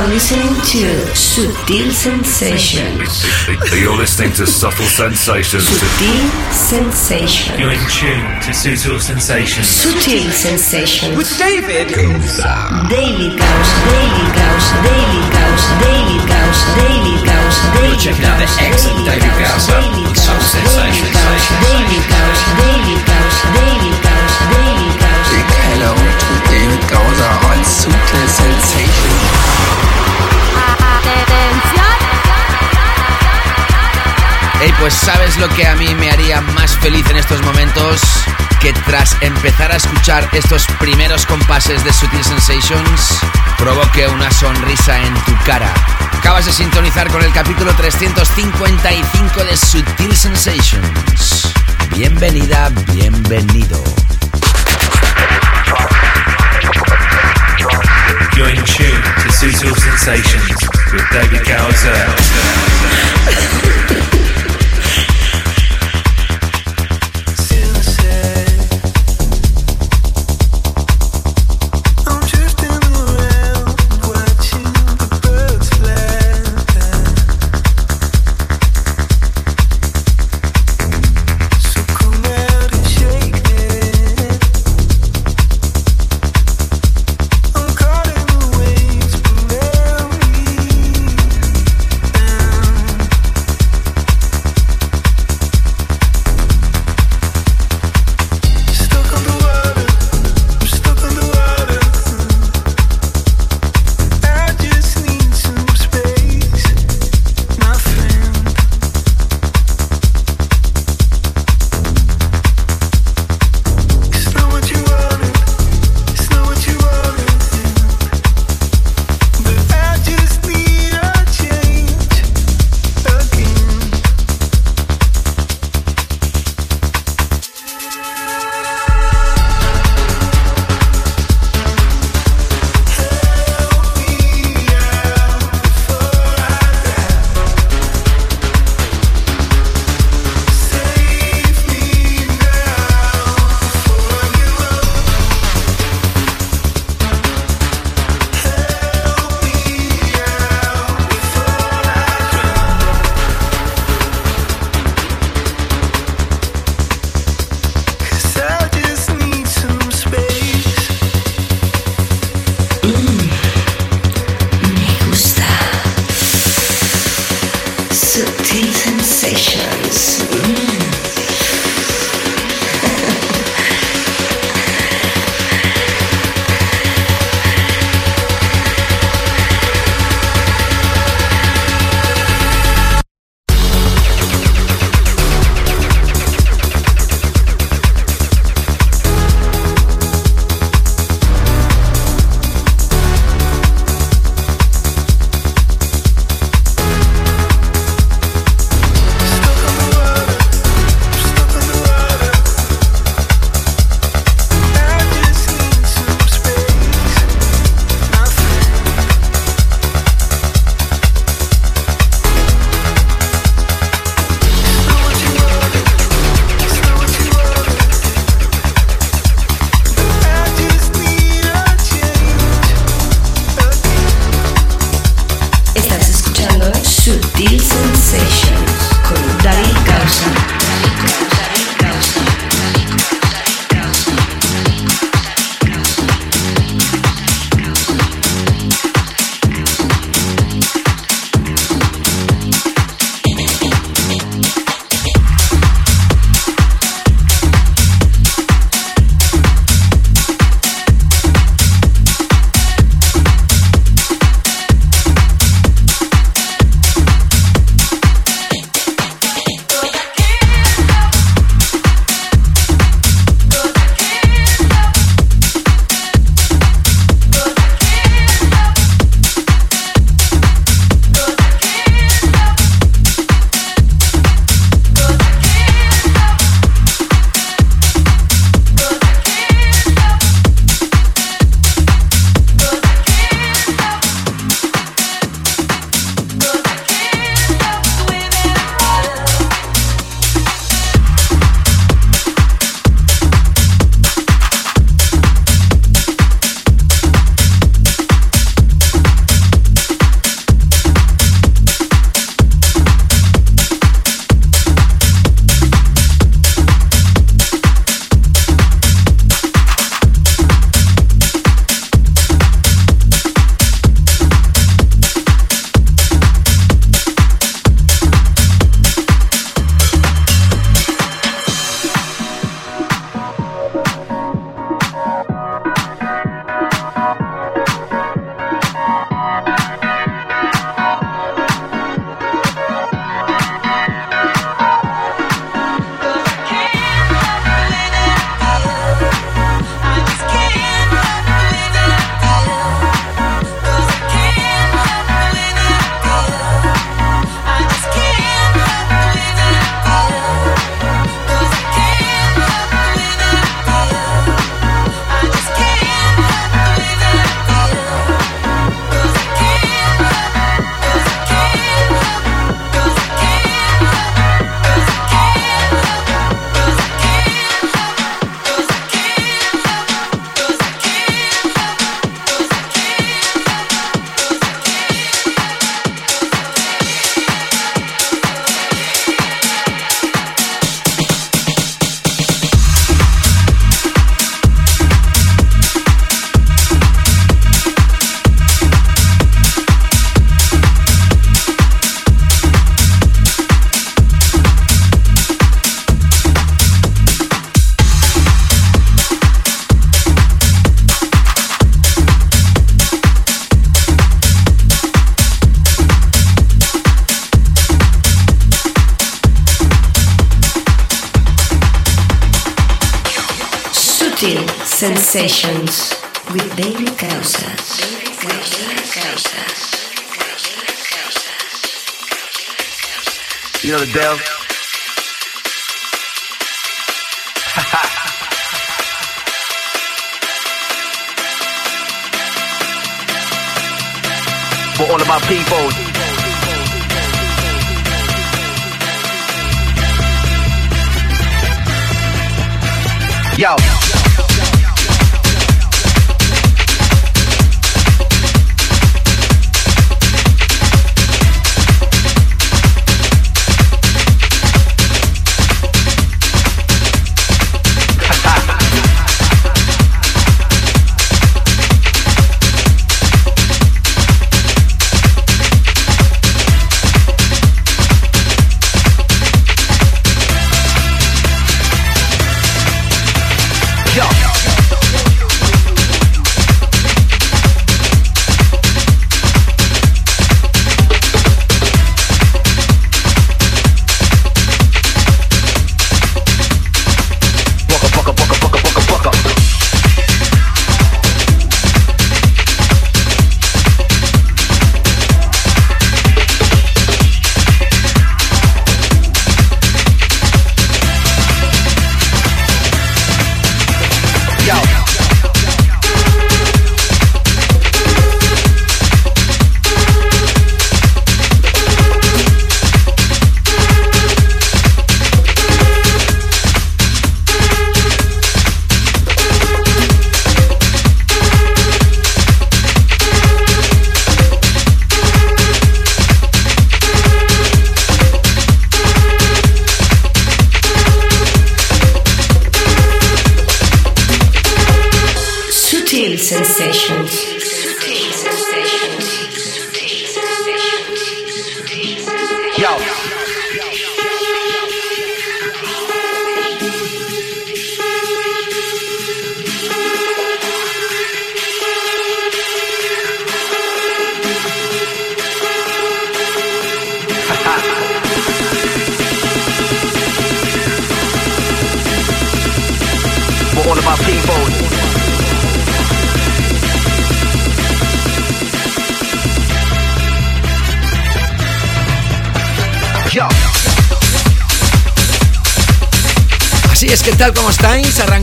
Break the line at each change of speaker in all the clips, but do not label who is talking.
are listening to Sutil Sensations.
You're listening to Subtle Sensations.
Sutil Sensations.
You're in tune to Sutil Sensations.
Sutil Sensations.
With David
Daily Gauss, Daily Gauss, Daily Gauss, Daily Gauss, Daily Gauss, Daily Gauss.
checking out the excellent David Gausser on Subtle Sensations.
Daily Gauss, Daily Gauss, Daily Gauss, Daily Gauss.
Big hello to David Gausser on Sutil Sensation.
Ah, ah, ah, Hey, pues sabes lo que a mí me haría más feliz en estos momentos que tras empezar a escuchar estos primeros compases de Sutil Sensations provoque una sonrisa en tu cara. Acabas de sintonizar con el capítulo 355 de Sutil Sensations. Bienvenida, bienvenido.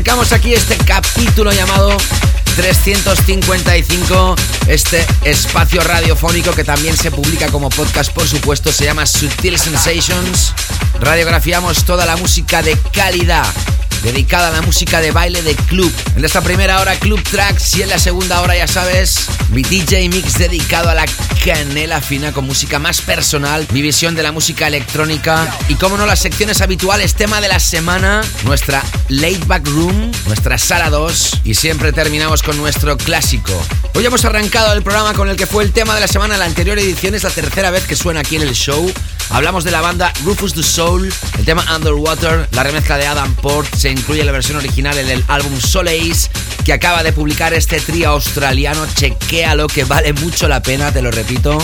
Arrancamos aquí este capítulo llamado 355, este espacio radiofónico que también se publica como podcast, por supuesto, se llama Sutil Sensations. Radiografiamos toda la música de calidad dedicada a la música de baile de club. En esta primera hora Club Tracks y en la segunda hora ya sabes, mi DJ Mix dedicado a la canela fina con música más personal, mi visión de la música electrónica y como no las secciones habituales, tema de la semana, nuestra Late Back Room, nuestra sala 2 y siempre terminamos con nuestro clásico. Hoy hemos arrancado el programa con el que fue el tema de la semana, la anterior edición es la tercera vez que suena aquí en el show. Hablamos de la banda Rufus the Soul, el tema Underwater, la remezcla de Adam Port, se incluye la versión original en el álbum Soleis que acaba de publicar este trío australiano. Chequéalo que vale mucho la pena, te lo repito.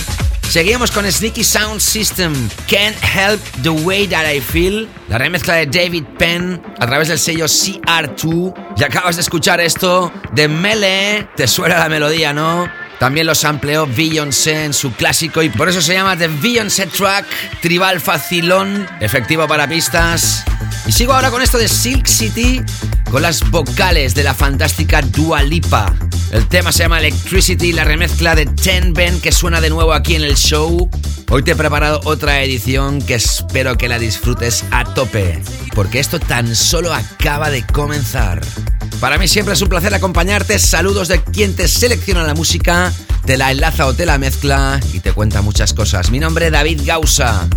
Seguimos con Sneaky Sound System, Can't Help the Way That I Feel, la remezcla de David Penn a través del sello CR2. Y acabas de escuchar esto de Melee, te suena la melodía, ¿no? También los amplió Beyoncé en su clásico y por eso se llama The Beyoncé Track, tribal facilón, efectivo para pistas. Y sigo ahora con esto de Silk City, con las vocales de la fantástica Dua Lipa. El tema se llama Electricity, la remezcla de Ten Ben que suena de nuevo aquí en el show. Hoy te he preparado otra edición que espero que la disfrutes a tope, porque esto tan solo acaba de comenzar. Para mí siempre es un placer acompañarte. Saludos de quien te selecciona la música, te la enlaza o te la mezcla y te cuenta muchas cosas. Mi nombre es David Gausa.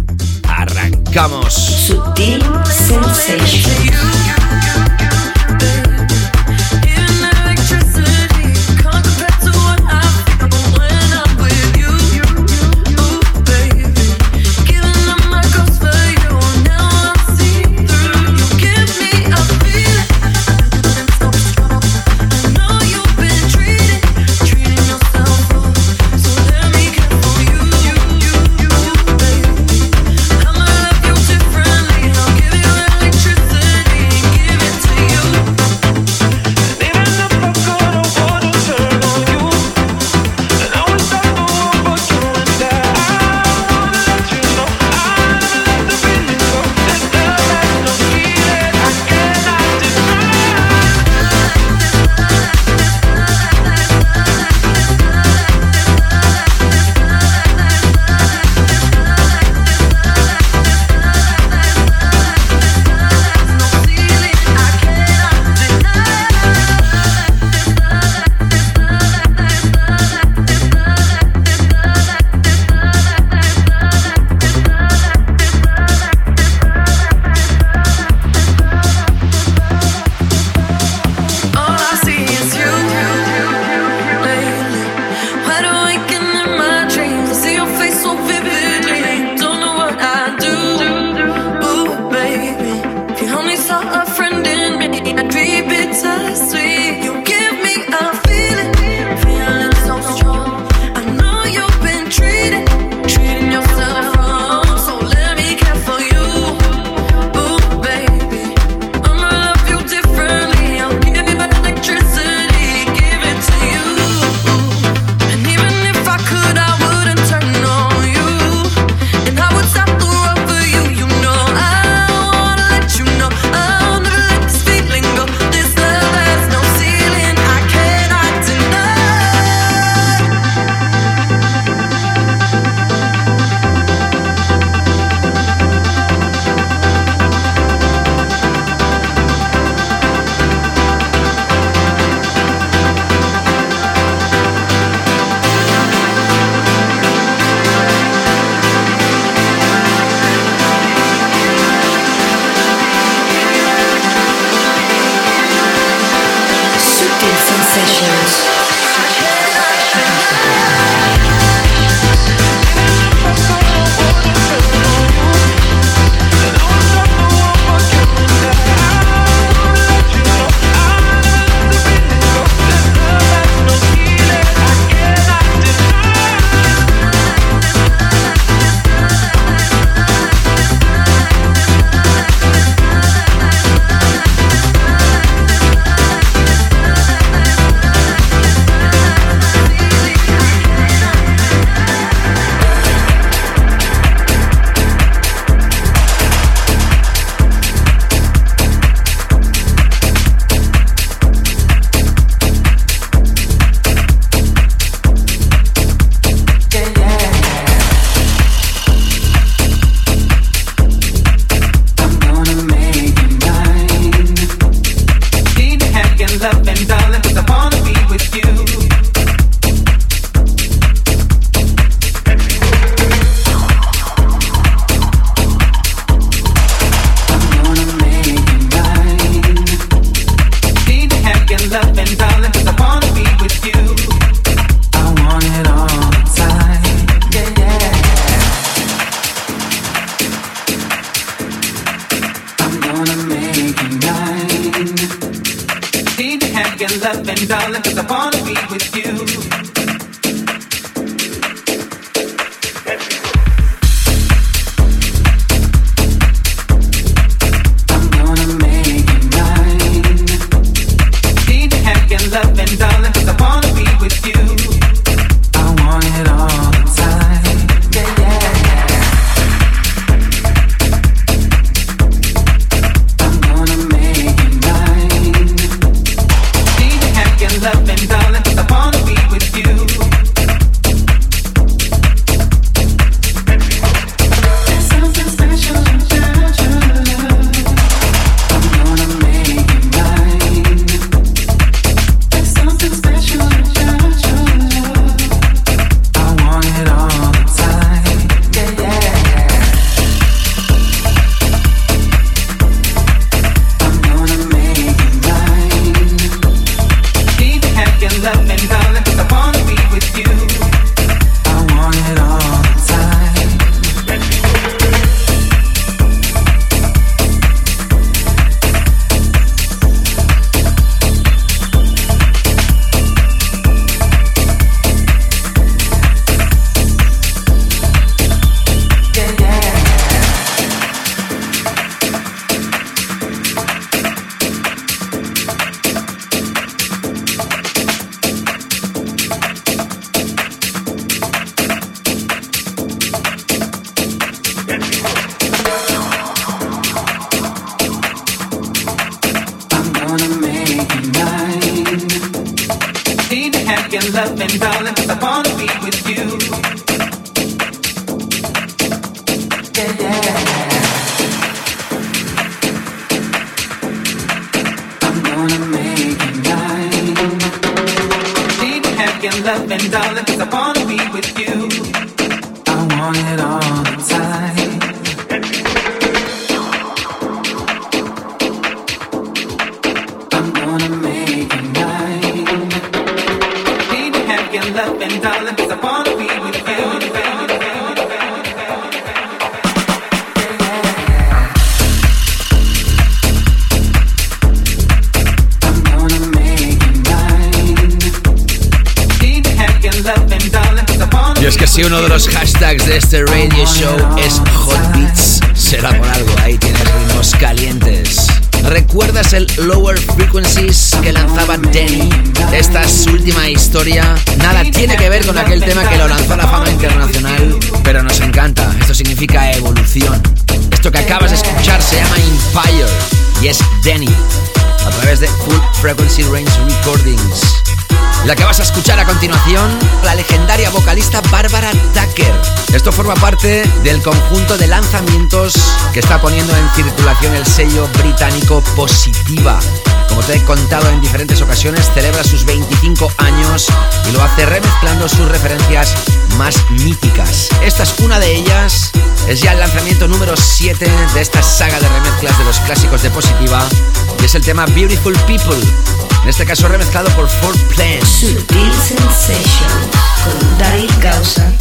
Arrancamos.
Sutil Sensations.
del conjunto de lanzamientos que está poniendo en circulación el sello británico Positiva. Como te he contado en diferentes ocasiones, celebra sus 25 años y lo hace remezclando sus referencias más míticas. Esta es una de ellas, es ya el lanzamiento número 7 de esta saga de remezclas de los clásicos de Positiva y es el tema Beautiful People, en este caso remezclado por Ford Plan.
Sutil Sensation con Daryl Causa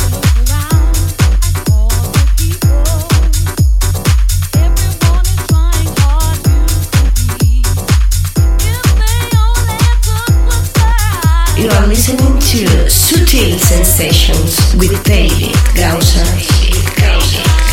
You are listening to Sutil Sensations with David
Gausser. David Gausser.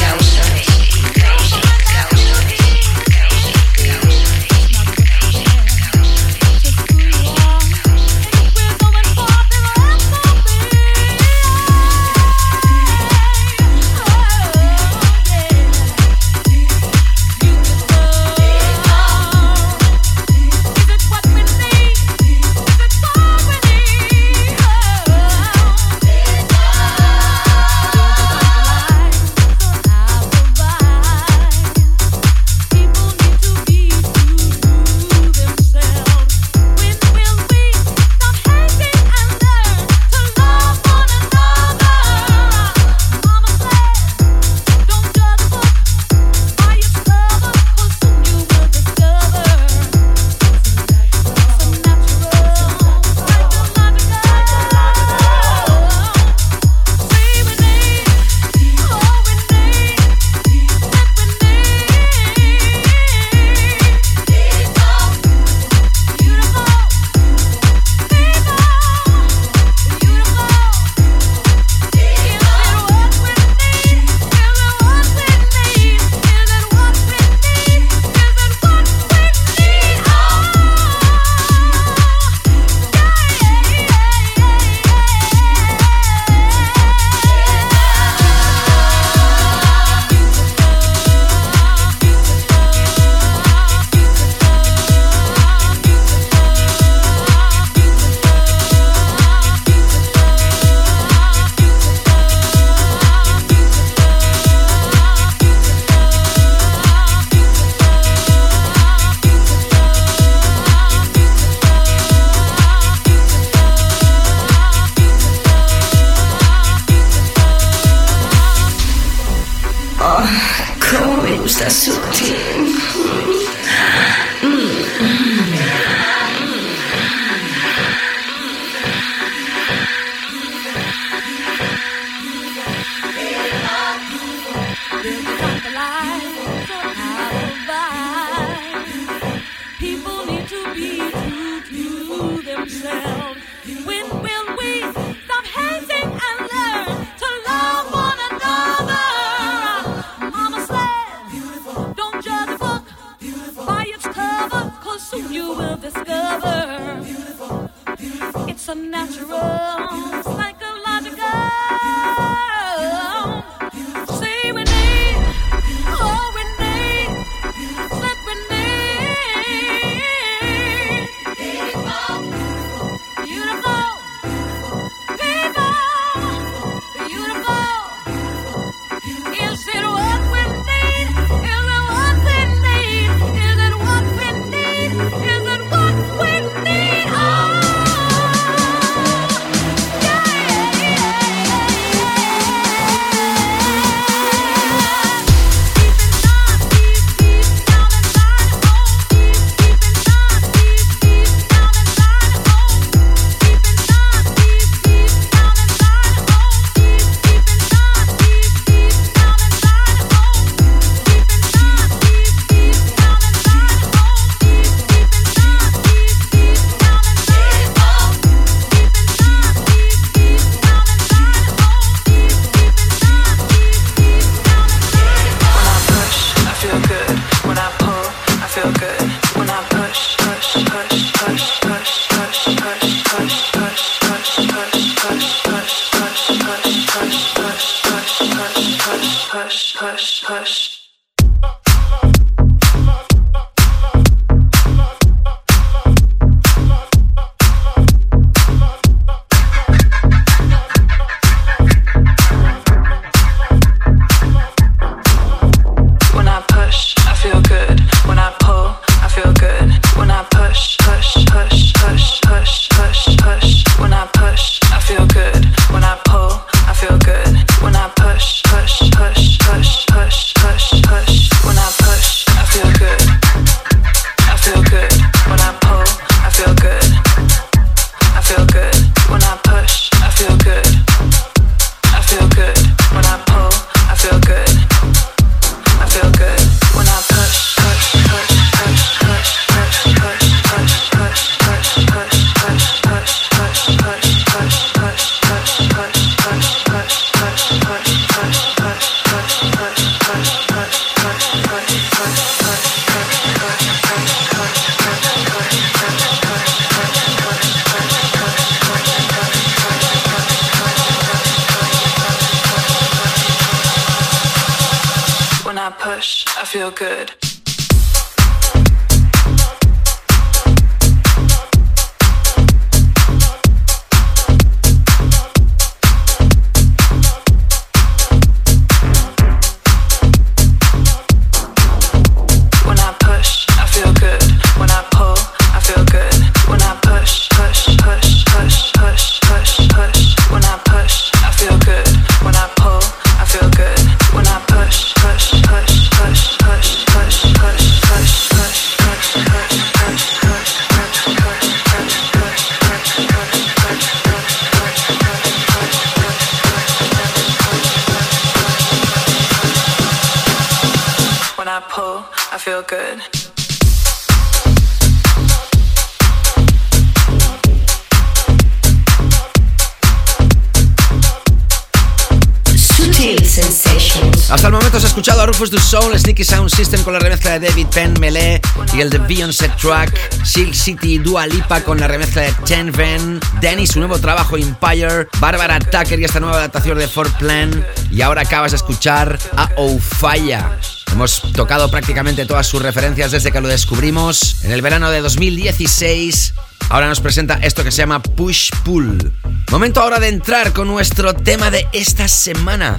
Rufus Du Soul, Sneaky Sound System con la remezcla de David Penn, Melee y el de Beyoncé Track, Silk City, Dua Lipa con la remezcla de Ten Ven, Danny su nuevo trabajo Empire, Barbara Tucker y esta nueva adaptación de Fort Plan y ahora acabas de escuchar a Ofaya. Hemos tocado prácticamente todas sus referencias desde que lo descubrimos en el verano de 2016. Ahora nos presenta esto que se llama Push Pull. Momento ahora de entrar con nuestro tema de esta semana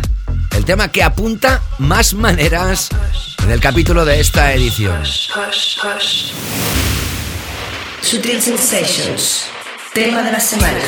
un tema que apunta más maneras en el capítulo de esta edición.
Sutil Sensations, tema de la semana.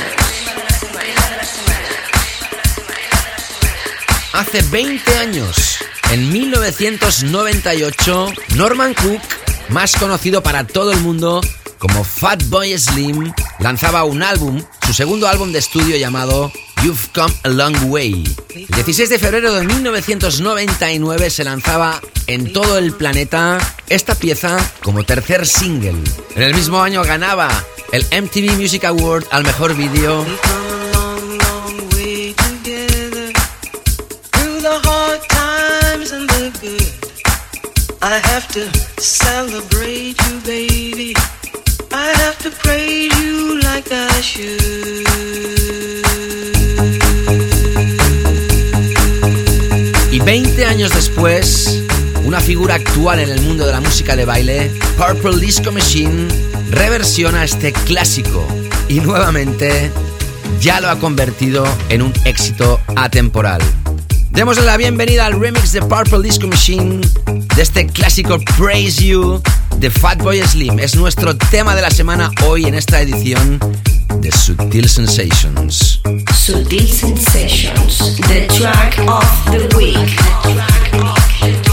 Hace 20 años,
en 1998, Norman Cook, más conocido para todo el mundo como Fatboy Slim, lanzaba un álbum, su segundo álbum de estudio llamado You've Come a Long Way. El 16 de febrero de 1999 se lanzaba en todo el planeta esta pieza como tercer single. En el mismo año ganaba el MTV Music Award al mejor vídeo.
I have to celebrate you, baby. I have to praise you like I should.
20 años después, una figura actual en el mundo de la música de baile, Purple Disco Machine, reversiona este clásico y nuevamente ya lo ha convertido en un éxito atemporal. Démosle la bienvenida al remix de Purple Disco Machine de este clásico Praise You de Fatboy Slim. Es nuestro tema de la semana hoy en esta edición de Sutil Sensations.
Sutil Sensations, the track of the week.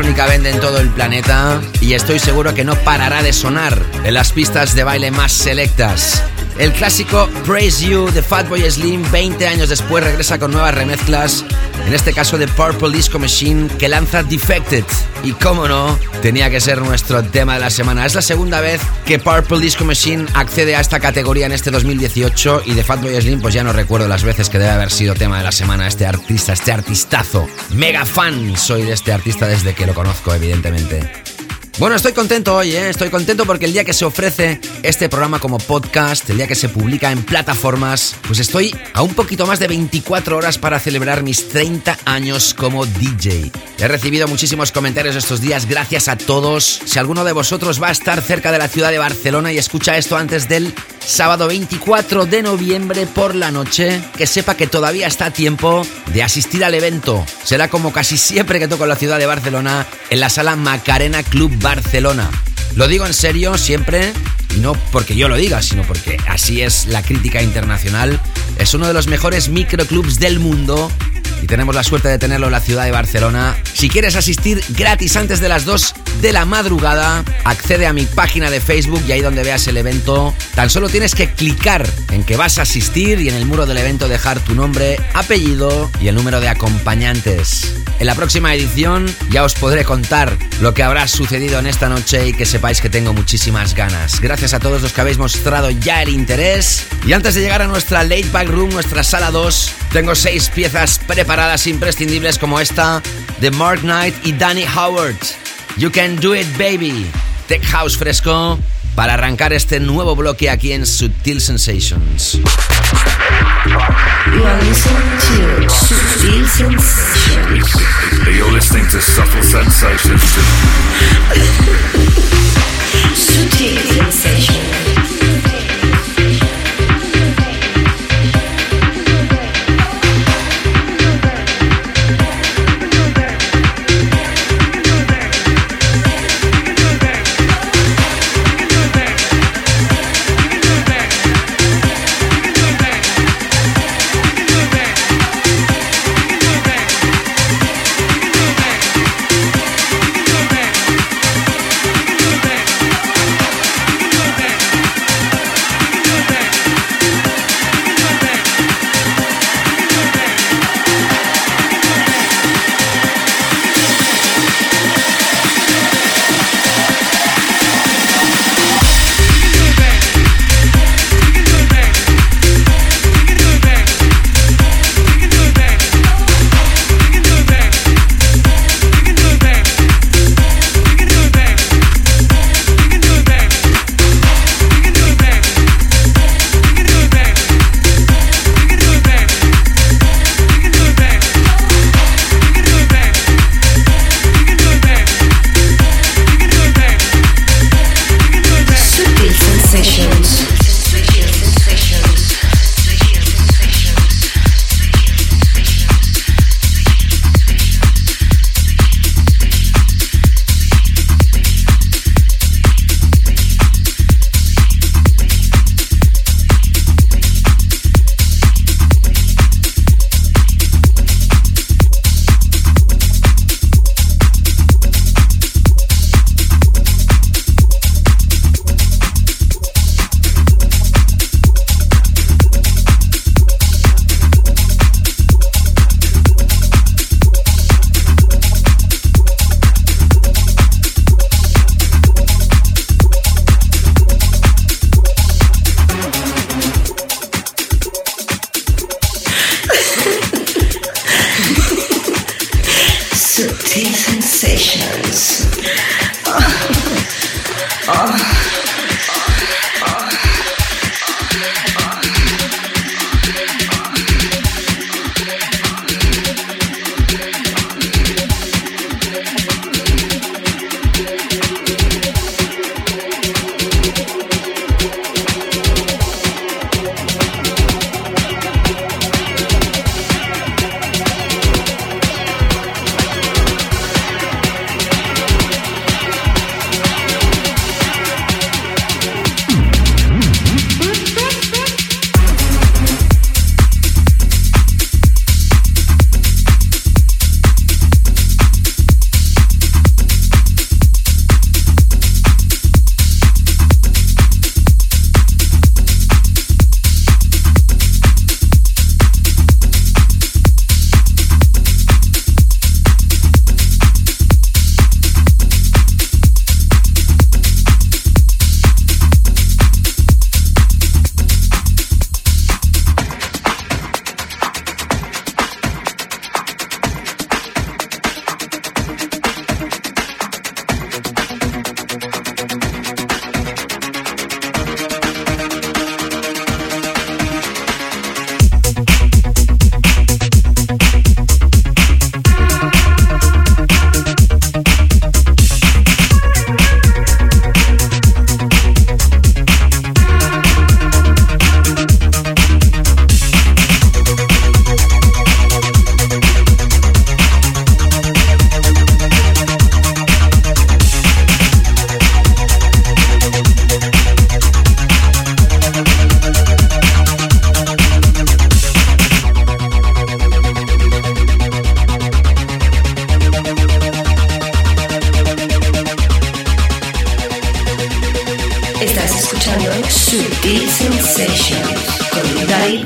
Electrónica vende en todo el planeta y estoy seguro que no parará de sonar en las pistas de baile más selectas. El clásico Praise You de Fatboy Slim 20 años después regresa con nuevas remezclas, en este caso de Purple Disco Machine que lanza Defected. Y cómo no, tenía que ser nuestro tema de la semana. Es la segunda vez que Purple Disco Machine accede a esta categoría en este 2018 y de Fatboy Slim pues ya no recuerdo las veces que debe haber sido tema de la semana este artista, este artistazo. Mega fan soy de este artista desde que lo conozco evidentemente. Bueno, estoy contento hoy, ¿eh? estoy contento porque el día que se ofrece este programa como podcast, el día que se publica en plataformas, pues estoy a un poquito más de 24 horas para celebrar mis 30 años como DJ. He recibido muchísimos comentarios estos días, gracias a todos. Si alguno de vosotros va a estar cerca de la ciudad de Barcelona y escucha esto antes del sábado 24 de noviembre por la noche, que sepa que todavía está tiempo de asistir al evento. Será como casi siempre que toco en la ciudad de Barcelona, en la sala Macarena Club Barcelona. Lo digo en serio siempre, y no porque yo lo diga, sino porque así es la crítica internacional. Es uno de los mejores microclubs del mundo y tenemos la suerte de tenerlo en la ciudad de Barcelona. Si quieres asistir gratis antes de las 2 de la madrugada, accede a mi página de Facebook y ahí donde veas el evento, tan solo tienes que clicar en que vas a asistir y en el muro del evento dejar tu nombre, apellido y el número de acompañantes. En la próxima edición ya os podré contar lo que habrá sucedido en esta noche y que sepáis que tengo muchísimas ganas. Gracias a todos los que habéis mostrado ya el interés. Y antes de llegar a nuestra late back room, nuestra sala 2, tengo seis piezas preparadas imprescindibles como esta de Mark Knight y Danny Howard. You can do it, baby. Tech House fresco para arrancar este nuevo bloque aquí en Sutil Sensations.
You are listening to Sutil Sensations.
You're listening to Subtle Sensations.
Sutil Sensations.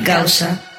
Con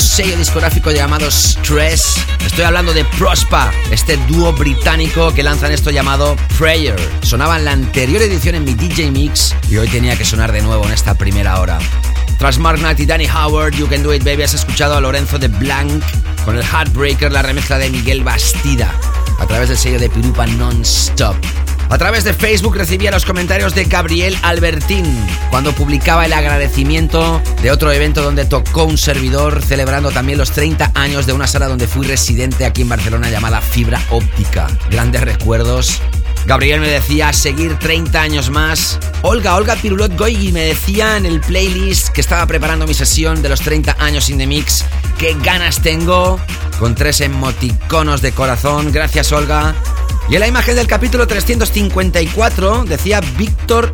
sello discográfico llamado Stress. Estoy hablando de Prospa, este dúo británico que lanzan esto llamado Prayer. Sonaba en la anterior edición en mi DJ Mix y hoy tenía que sonar de nuevo en esta primera hora. Tras Mark Knight y Danny Howard, You Can Do It Baby, has escuchado a Lorenzo de Blanc con el Heartbreaker, la remezcla de Miguel Bastida, a través del sello de Pirupa Non-Stop. A través de Facebook recibía los comentarios de Gabriel Albertín cuando publicaba el agradecimiento de otro evento donde tocó un servidor celebrando también los 30 años de una sala donde fui residente aquí en Barcelona llamada Fibra Óptica. Grandes recuerdos. Gabriel me decía seguir 30 años más. Olga, Olga Pirulot Goyi me decía en el playlist que estaba preparando mi sesión de los 30 años in the mix. Qué ganas tengo. Con tres emoticonos de corazón. Gracias Olga. Y en la imagen del capítulo 354 decía Víctor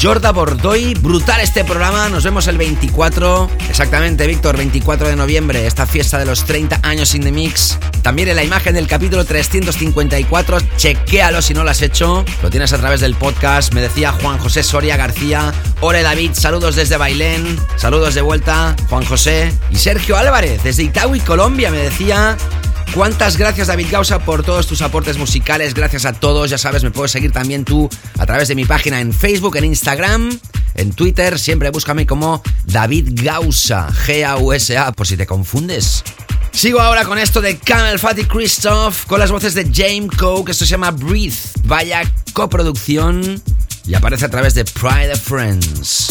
Jorda Bordoy. Brutal este programa. Nos vemos el 24. Exactamente, Víctor, 24 de noviembre. Esta fiesta de los 30 años in the mix. También en la imagen del capítulo 354. Chequéalo si no lo has hecho. Lo tienes a través del podcast. Me decía Juan José Soria García. Hola David, saludos desde Bailén. Saludos de vuelta, Juan José. Y Sergio Álvarez, desde Itagüí, Colombia, me decía. Cuántas gracias David Gausa por todos tus aportes musicales, gracias a todos, ya sabes, me puedes seguir también tú a través de mi página en Facebook, en Instagram, en Twitter, siempre búscame como David Gausa, G-A-U-S-A, por si te confundes. Sigo ahora con esto de Camel Fatty Christoph, con las voces de James Coe, que esto se llama Breathe, vaya coproducción, y aparece a través de Pride of Friends.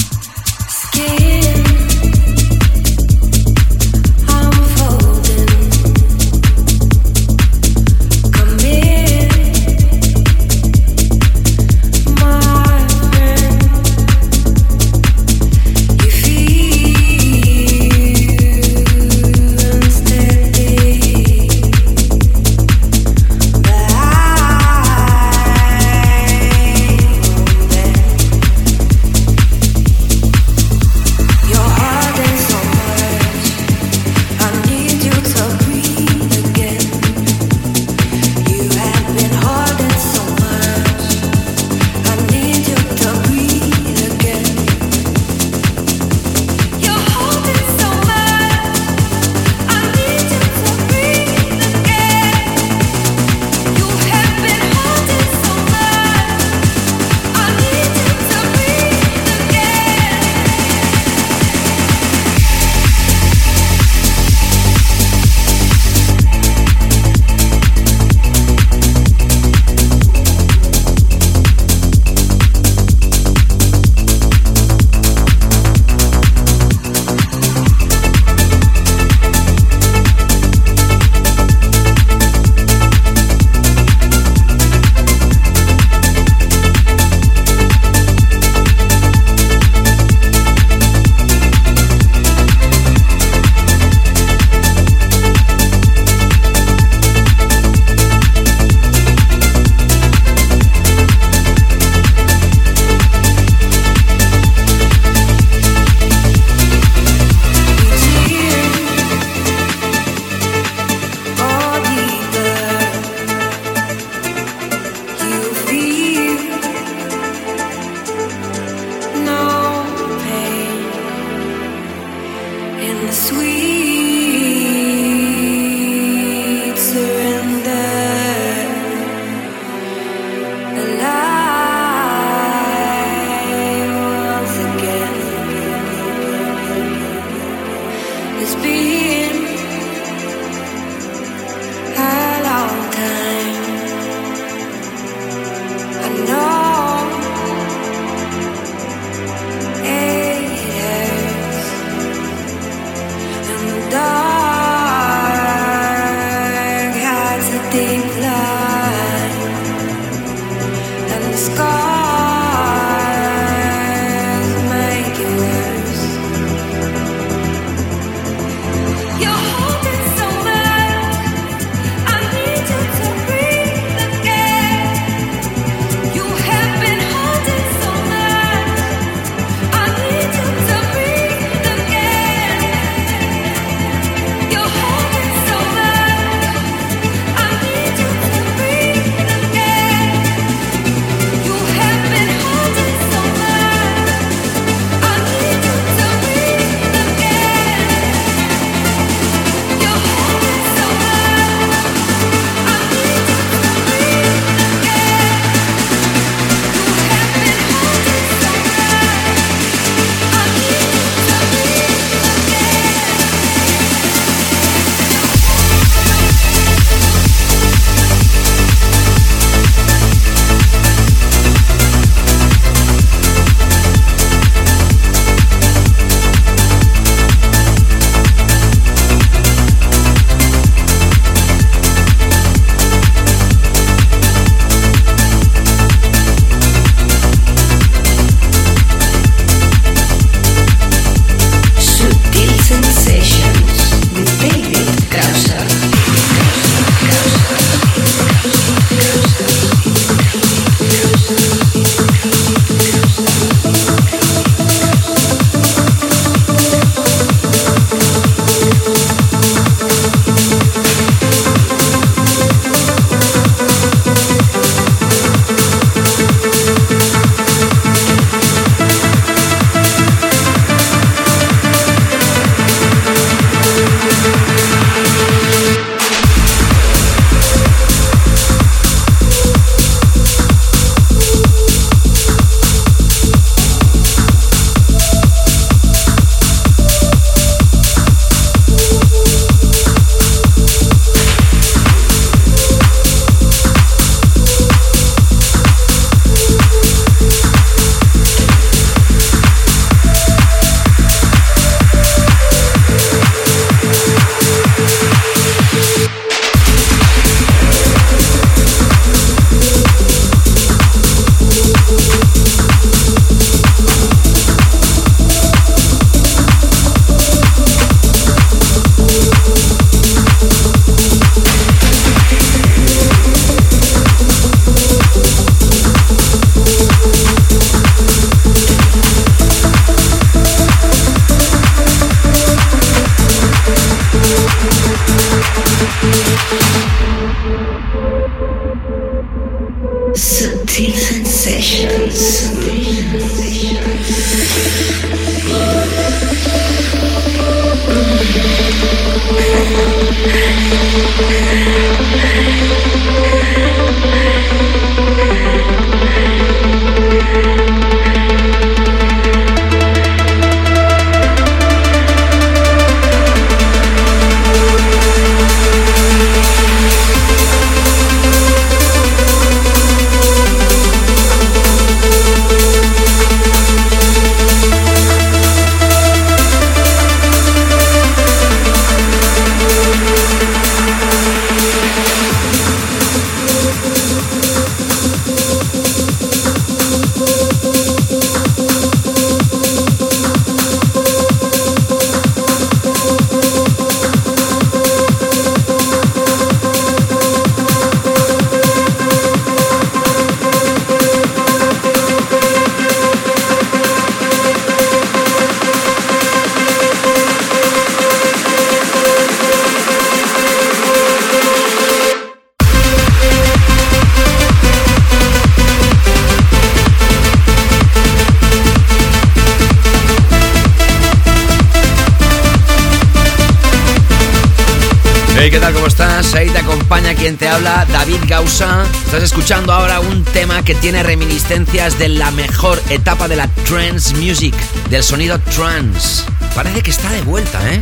Quien te habla, David Gausa. Estás escuchando ahora un tema que tiene reminiscencias de la mejor etapa de la trance music, del sonido trance. Parece que está de vuelta, ¿eh?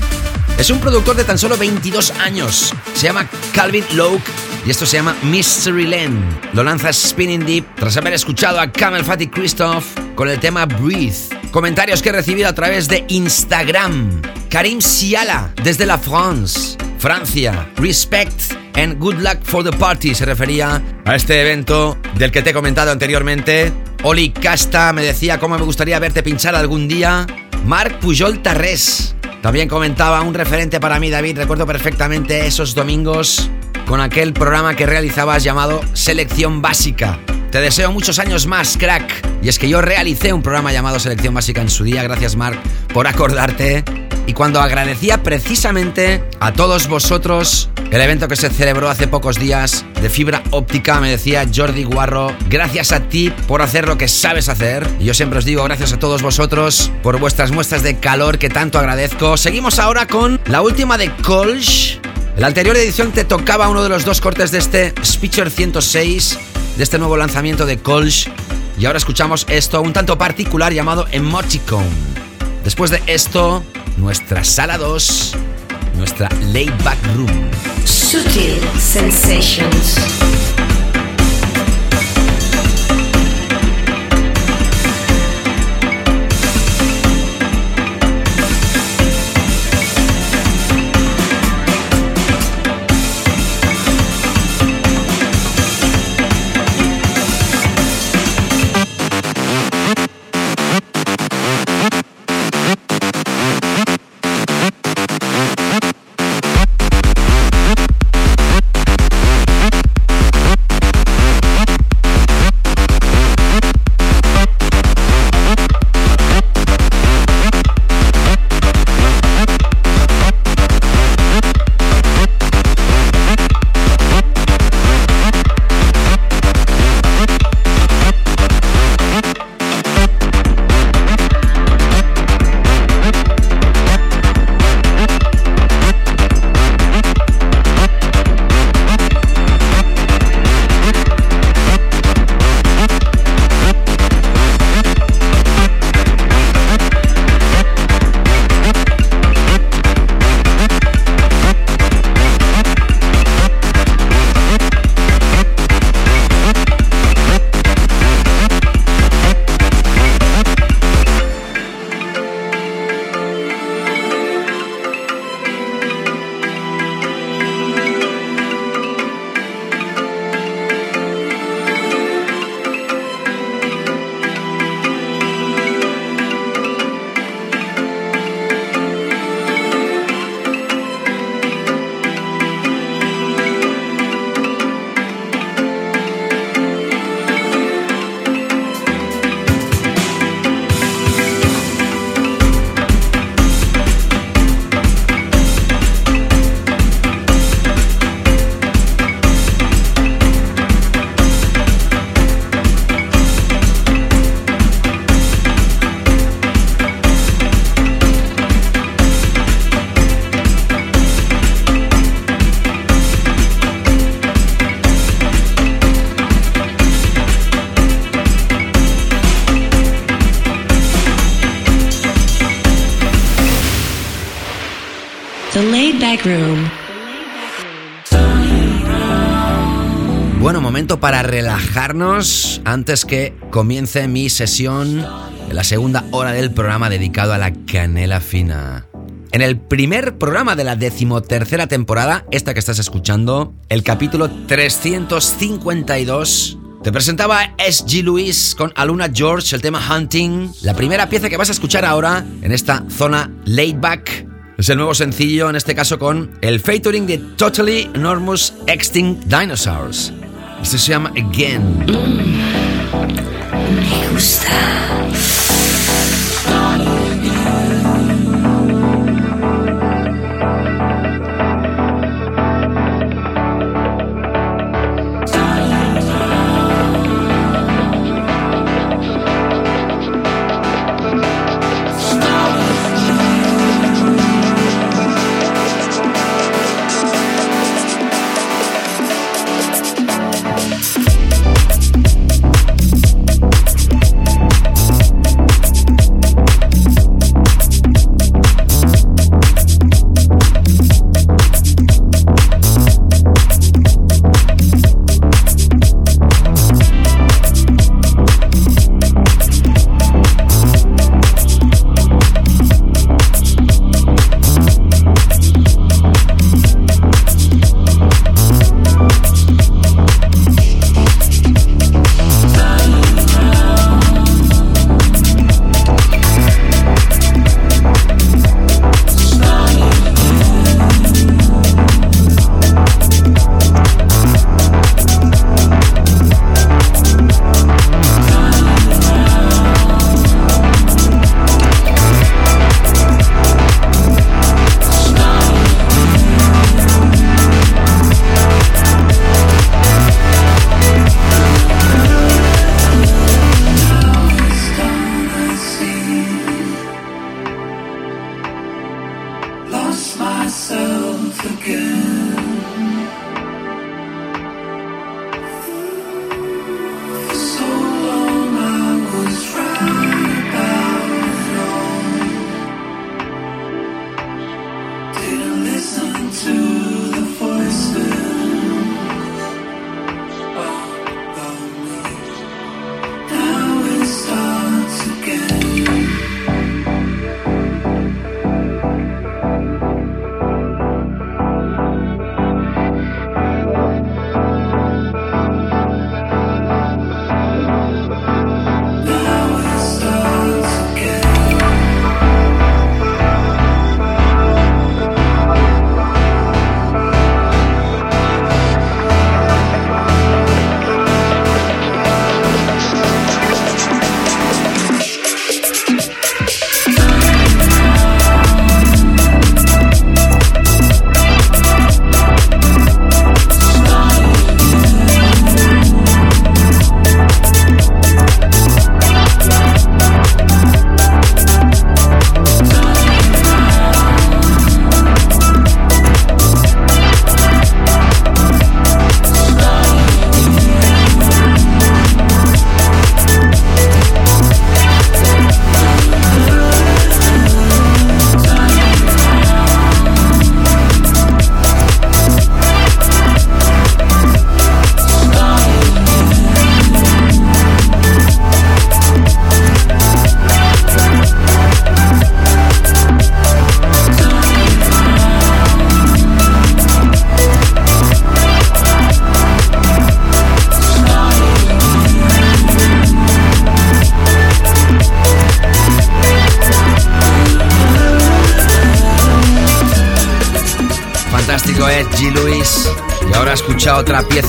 Es un productor de tan solo 22 años. Se llama Calvin Loke y esto se llama Mystery Land. Lo lanza Spinning Deep tras haber escuchado a Camel Fat y Christoph con el tema Breathe. Comentarios que he recibido a través de Instagram. Karim Siala, desde la France. Francia. Respect and good luck for the party se refería a este evento del que te he comentado anteriormente. Oli Casta me decía cómo me gustaría verte pinchar algún día. Marc Pujol Tarrés también comentaba un referente para mí, David. Recuerdo perfectamente esos domingos con aquel programa que realizabas llamado Selección Básica. Te deseo muchos años más, crack. Y es que yo realicé un programa llamado Selección Básica en su día. Gracias, Marc, por acordarte y cuando agradecía precisamente a todos vosotros el evento que se celebró hace pocos días de fibra óptica, me decía Jordi Guarro, gracias a ti por hacer lo que sabes hacer. Y yo siempre os digo gracias a todos vosotros por vuestras muestras de calor que tanto agradezco. Seguimos ahora con la última de Colch. La anterior edición te tocaba uno de los dos cortes de este Speecher 106, de este nuevo lanzamiento de Colch. Y ahora escuchamos esto, un tanto particular llamado Emoticon. Después de esto, nuestra sala 2, nuestra laid back room.
Sutil Sensations.
Momento para relajarnos antes que comience mi sesión en la segunda hora del programa dedicado a la canela fina. En el primer programa de la decimotercera temporada, esta que estás escuchando, el capítulo 352, te presentaba S.G. Lewis con Aluna George, el tema Hunting. La primera pieza que vas a escuchar ahora en esta zona laid back es el nuevo sencillo, en este caso con el featuring de Totally Enormous Extinct Dinosaurs. Este se llama Again.
Me gusta.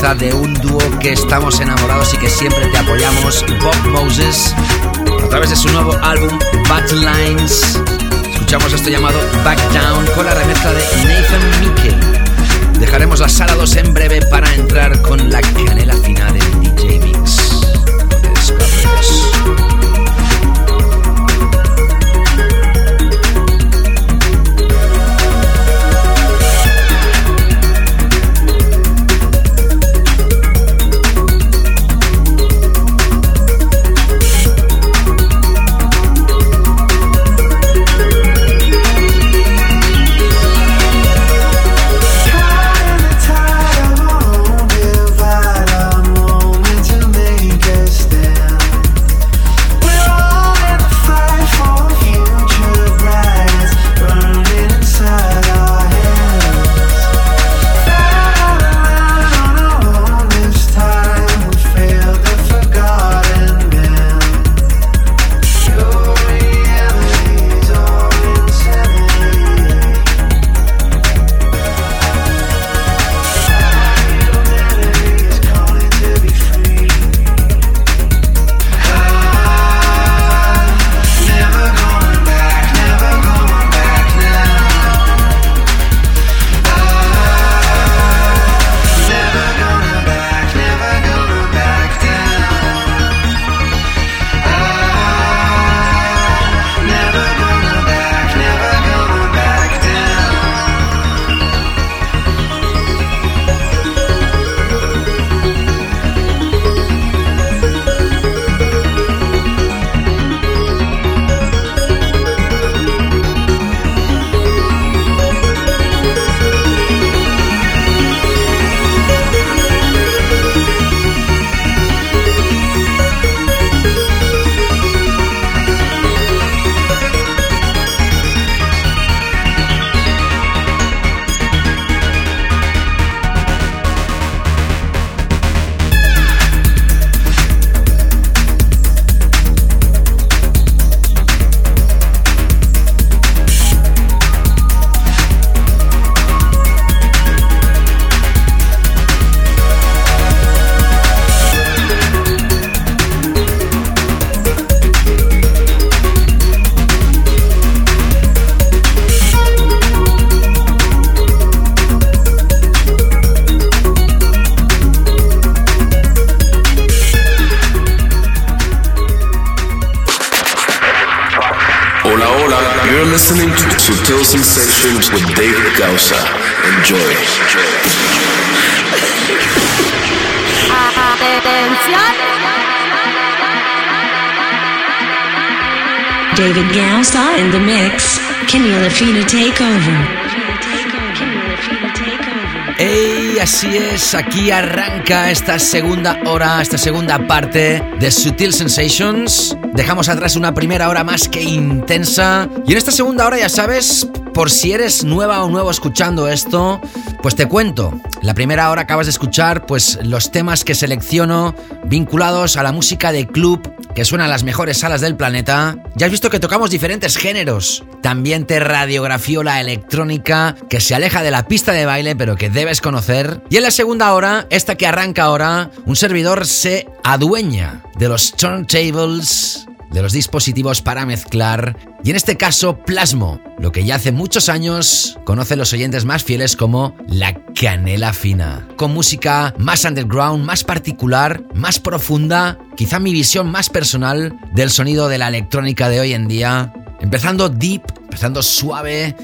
De un dúo que estamos enamorados y que siempre te apoyamos, Bob Moses, a través de su nuevo álbum Battle Lines. Escuchamos esto llamado Back
David Gausa
in the mix. Kenny Lafina take over.
¡Ey! Así es, aquí arranca esta segunda hora, esta segunda parte de Sutil Sensations. Dejamos atrás una primera hora más que intensa. Y en esta segunda hora, ya sabes, por si eres nueva o nuevo escuchando esto, pues te cuento. La primera hora acabas de escuchar pues los temas que selecciono vinculados a la música de club que suena en las mejores salas del planeta. Ya has visto que tocamos diferentes géneros. También te radiografió la electrónica que se aleja de la pista de baile pero que debes conocer. Y en la segunda hora, esta que arranca ahora, un servidor se adueña de los turntables de los dispositivos para mezclar y en este caso plasmo lo que ya hace muchos años conocen los oyentes más fieles como la canela fina, con música más underground, más particular, más profunda, quizá mi visión más personal del sonido de la electrónica de hoy en día, empezando deep, empezando suave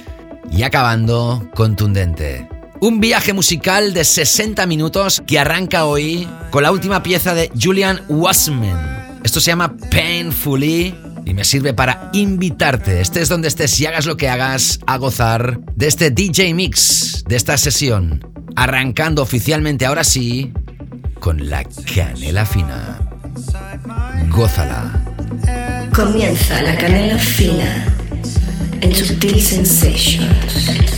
y acabando contundente. Un viaje musical de 60 minutos que arranca hoy con la última pieza de Julian Wasman. Esto se llama Painfully y me sirve para invitarte, estés donde estés y hagas lo que hagas, a gozar de este DJ Mix, de esta sesión. Arrancando oficialmente ahora sí con la canela fina. Gózala.
Comienza la canela fina en Sutil Sensations.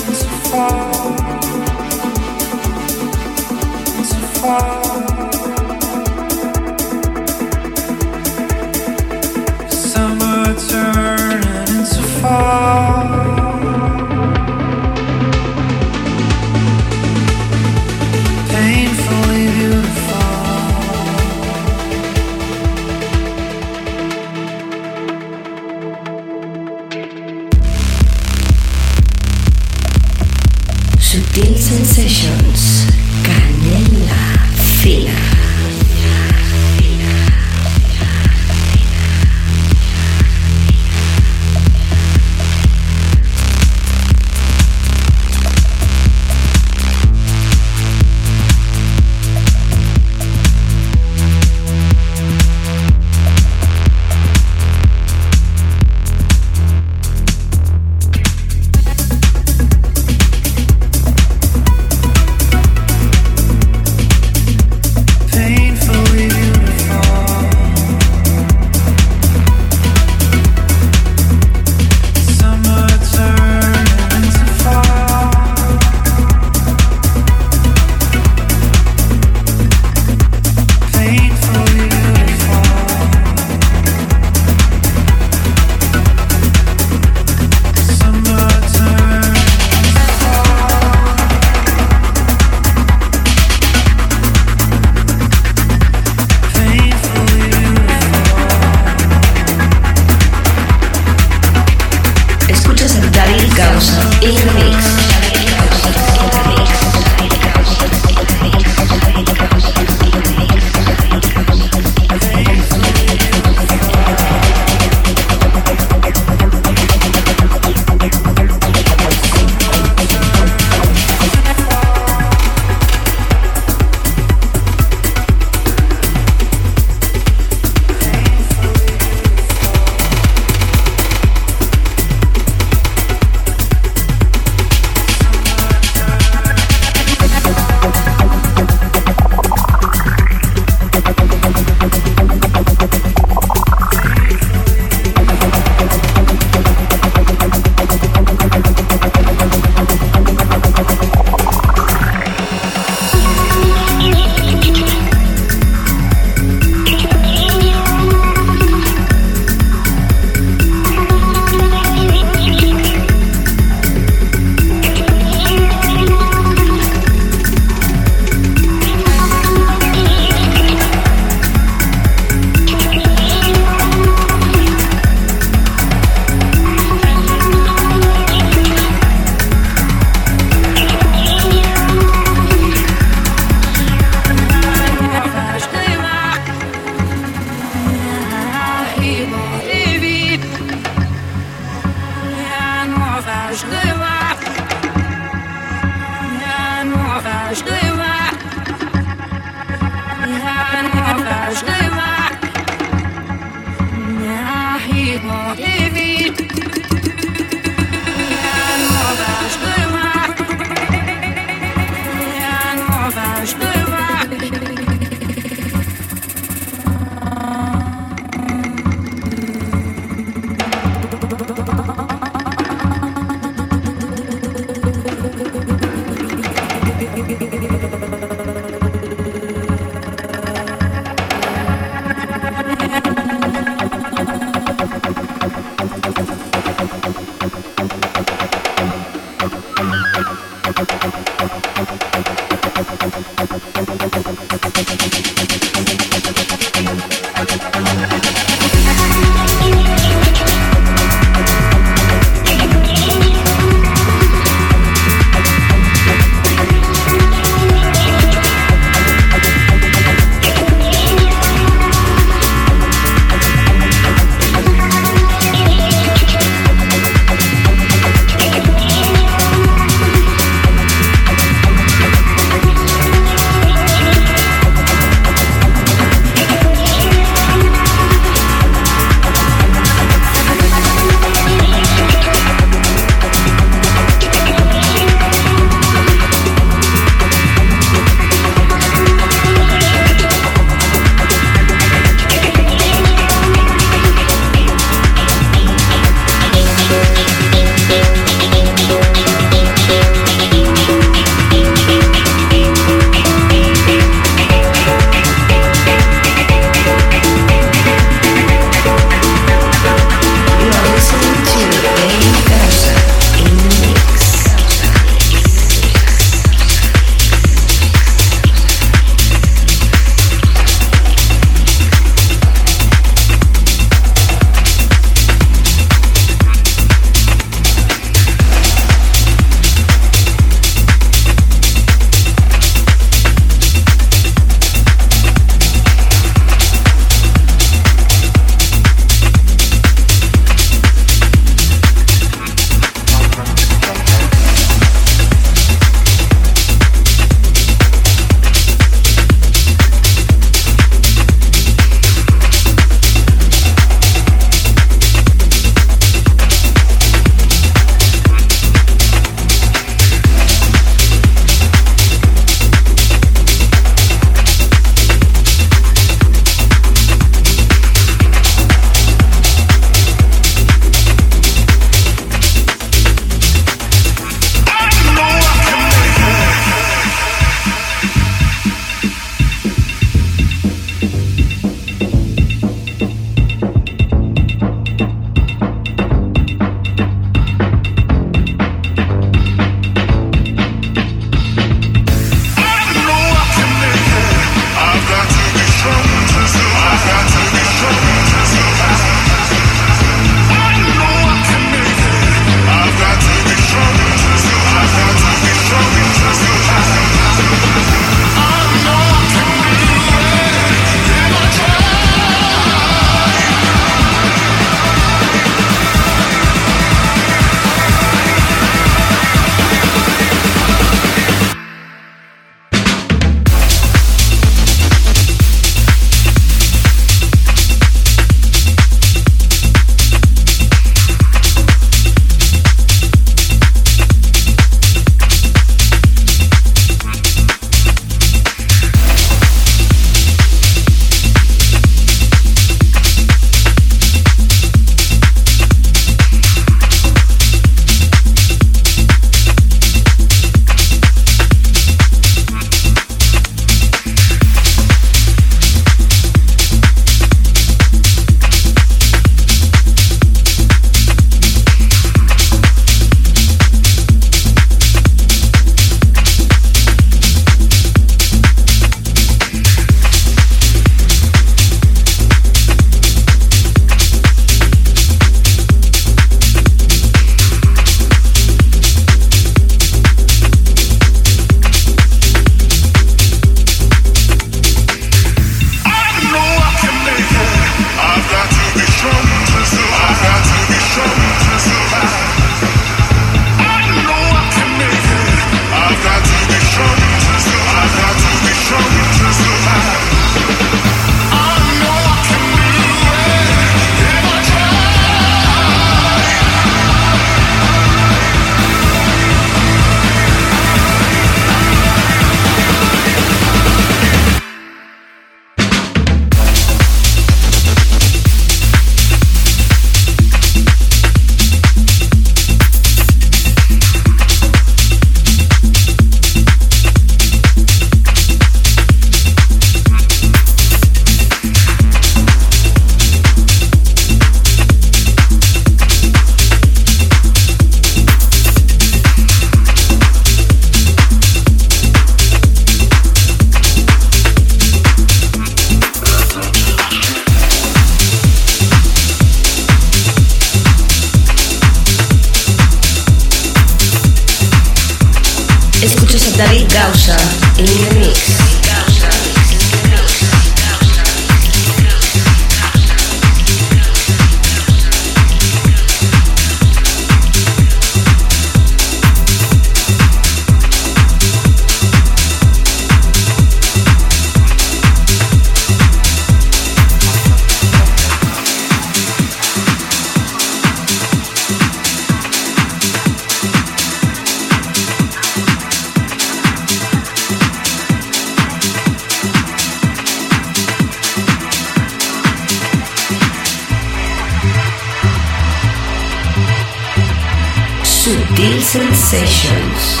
Sutil Sensations.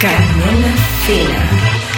Canela Fina.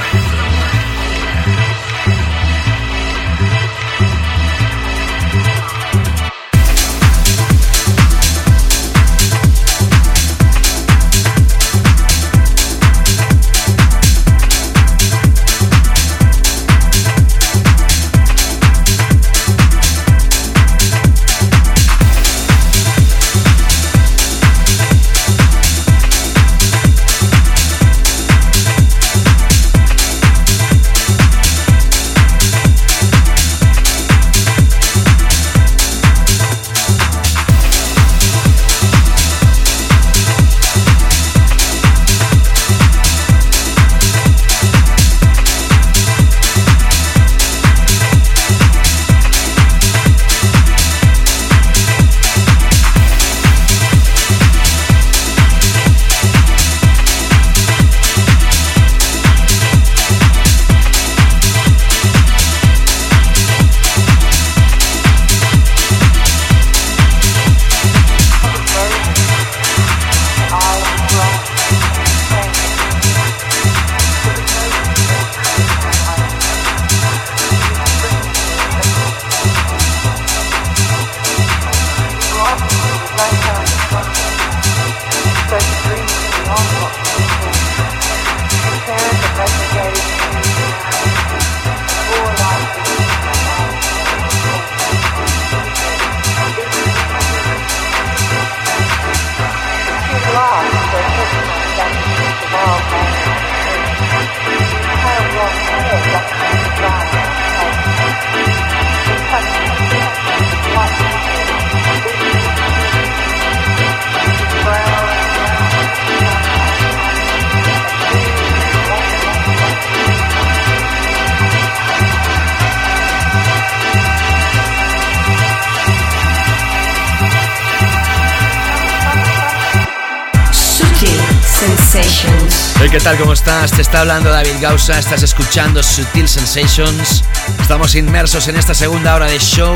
¿Cómo estás? Te está hablando David Gausa, estás escuchando Sutil Sensations. Estamos inmersos en esta segunda hora de show.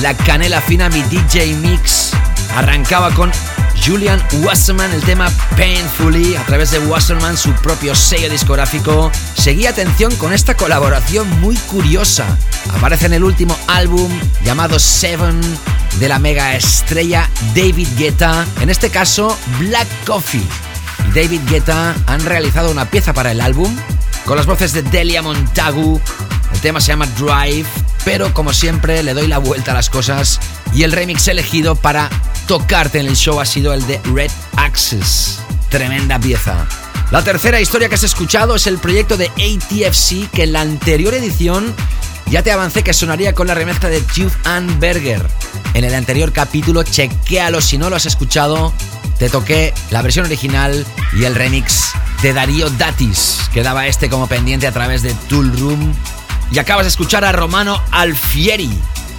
La canela fina, mi DJ Mix. Arrancaba con Julian Wasserman, el tema Painfully, a través de Wasserman, su propio sello discográfico. Seguí atención con esta colaboración muy curiosa. Aparece en el último álbum llamado Seven de la mega estrella David Guetta, en este caso Black Coffee. David Guetta han realizado una pieza para el álbum con las voces de Delia Montagu. El tema se llama Drive, pero como siempre le doy la vuelta a las cosas y el remix elegido para tocarte en el show ha sido el de Red Access. Tremenda pieza. La tercera historia que has escuchado es el proyecto de ATFC que en la anterior edición ya te avancé que sonaría con la remezcla de Tube and Berger. En el anterior capítulo, chequéalo si no lo has escuchado. Te toqué la versión original y el remix de Darío Datis. Quedaba este como pendiente a través de Tool Room. Y acabas de escuchar a Romano Alfieri,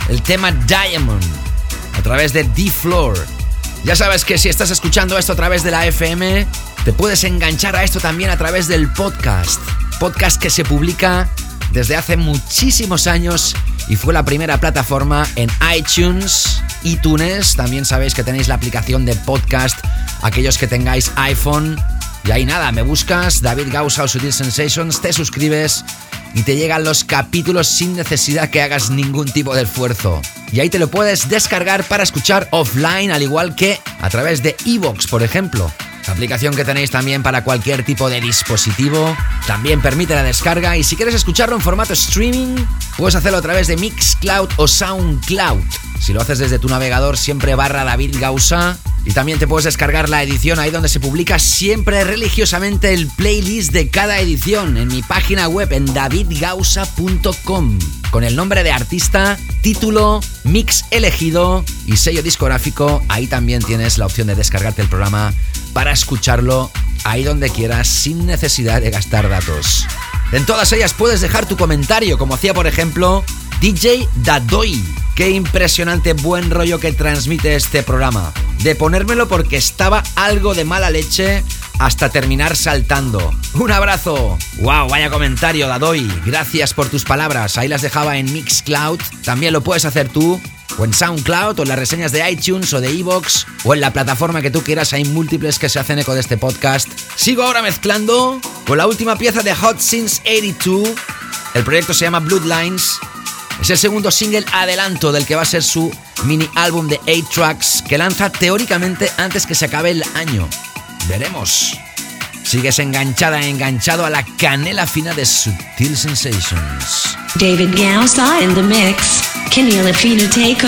el tema Diamond, a través de D-Floor. Ya sabes que si estás escuchando esto a través de la FM, te puedes enganchar a esto también a través del podcast. Podcast que se publica desde hace muchísimos años y fue la primera plataforma en iTunes, iTunes. También sabéis que tenéis la aplicación de podcast, aquellos que tengáis iPhone. Y ahí nada, me buscas, David Gausa o Sutil Sensations, te suscribes y te llegan los capítulos sin necesidad que hagas ningún tipo de esfuerzo. Y ahí te lo puedes descargar para escuchar offline, al igual que a través de Evox, por ejemplo. Aplicación que tenéis también para cualquier tipo de dispositivo también permite la descarga y si quieres escucharlo en formato streaming, puedes hacerlo a través de Mixcloud o Soundcloud. Si lo haces desde tu navegador, siempre barra David Gausa. Y también te puedes descargar la edición ahí donde se publica siempre religiosamente el playlist de cada edición en mi página web en davidgausa.com con el nombre de artista, título, mix elegido y sello discográfico. Ahí también tienes la opción de descargarte el programa para escucharlo ahí donde quieras sin necesidad de gastar datos. En todas ellas puedes dejar tu comentario, como hacía por ejemplo DJ Dadoy. Qué impresionante buen rollo que transmite este programa. De ponérmelo porque estaba algo de mala leche hasta terminar saltando. Un abrazo. Wow, vaya comentario, Dadoy. Gracias por tus palabras. Ahí las dejaba en Mixcloud. También lo puedes hacer tú o en SoundCloud o en las reseñas de iTunes o de Evox o en la plataforma que tú quieras. Hay múltiples que se hacen eco de este podcast. Sigo ahora mezclando con la última pieza de Hot Since 82. El proyecto se llama Bloodlines. Es el segundo single adelanto del que va a ser su mini álbum de 8 tracks que lanza teóricamente antes que se acabe el año. Veremos. Sigues enganchada, enganchado a la canela fina de Sutil Sensations.
David Gausa in the mix. Kenny Lafina take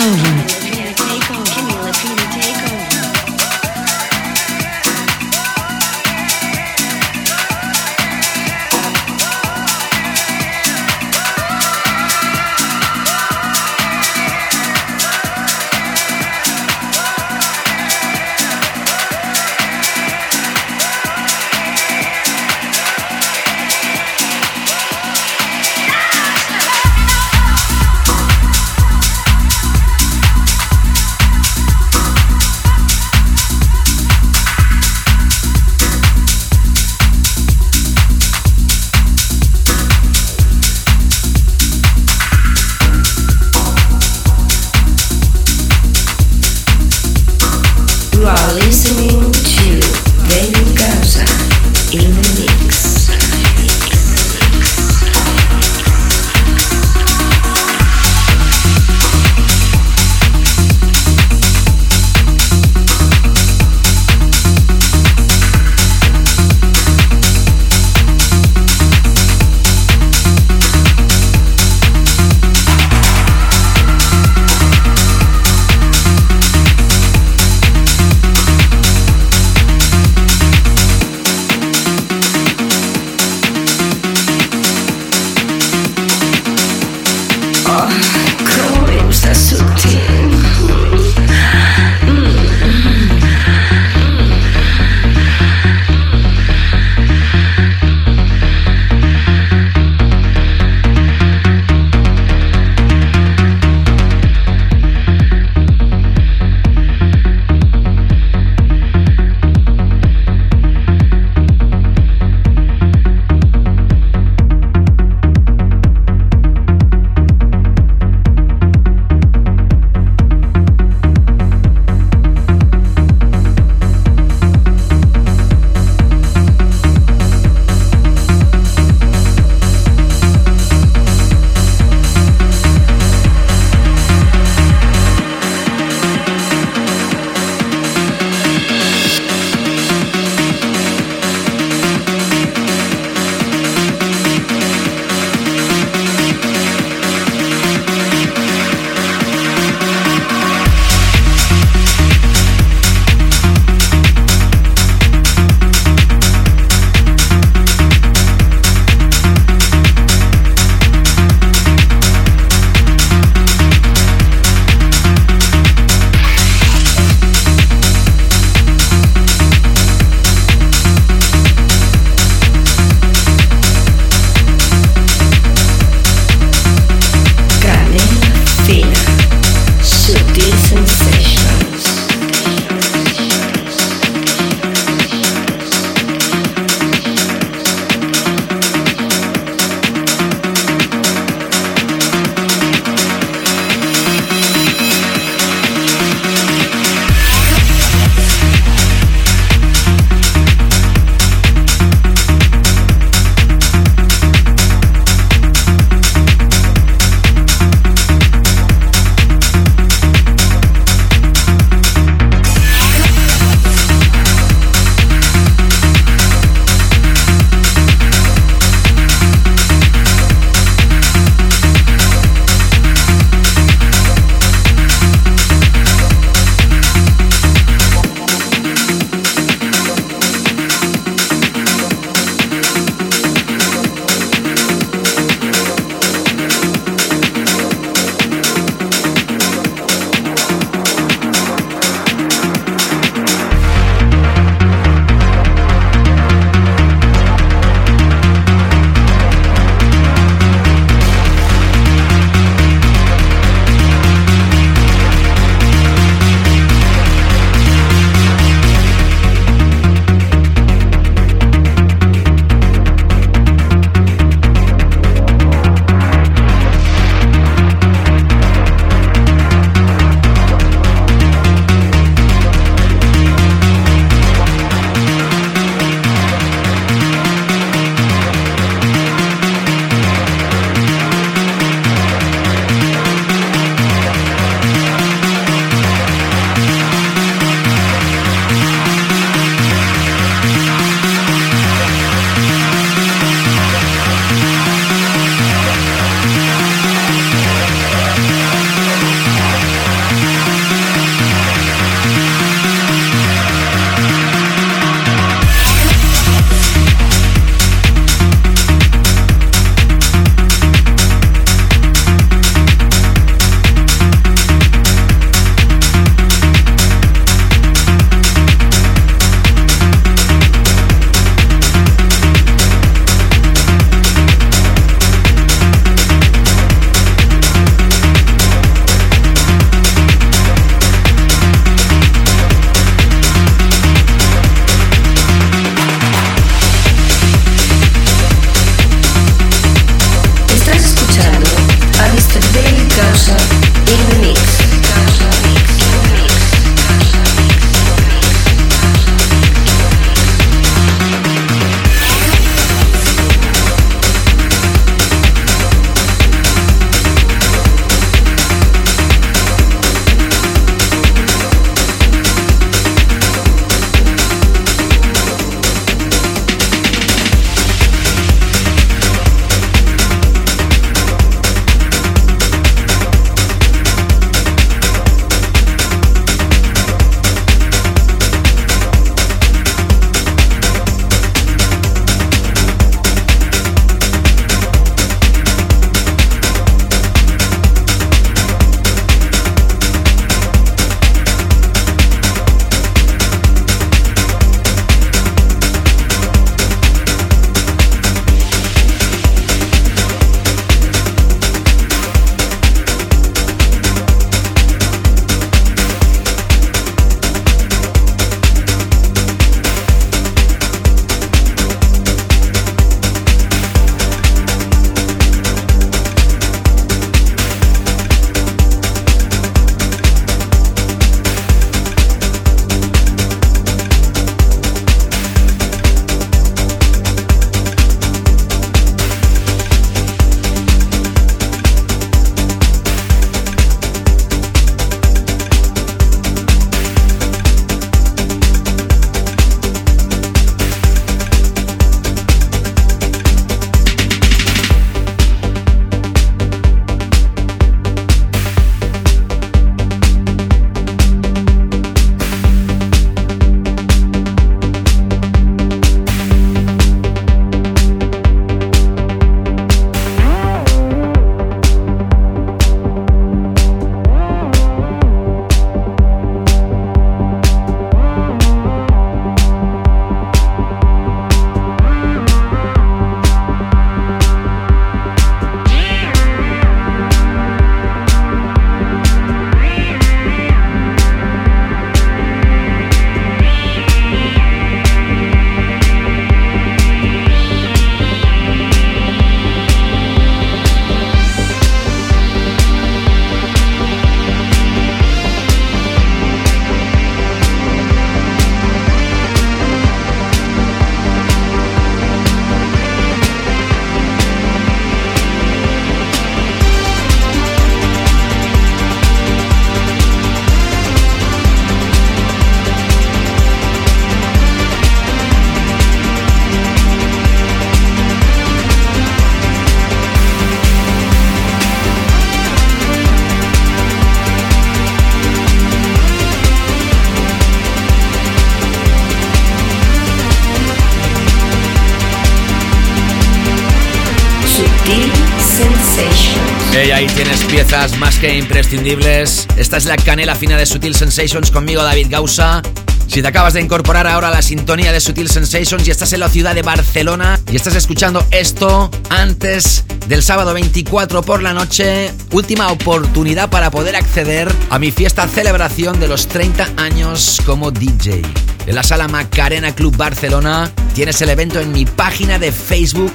piezas más que imprescindibles. Esta es la canela fina de Sutil Sensations conmigo, David Gausa. Si te acabas de incorporar ahora a la sintonía de Sutil Sensations y estás en la ciudad de Barcelona y estás escuchando esto antes del sábado 24 por la noche, última oportunidad para poder acceder a mi fiesta celebración de los 30 años como DJ. En la sala Macarena Club Barcelona tienes el evento en mi página de Facebook.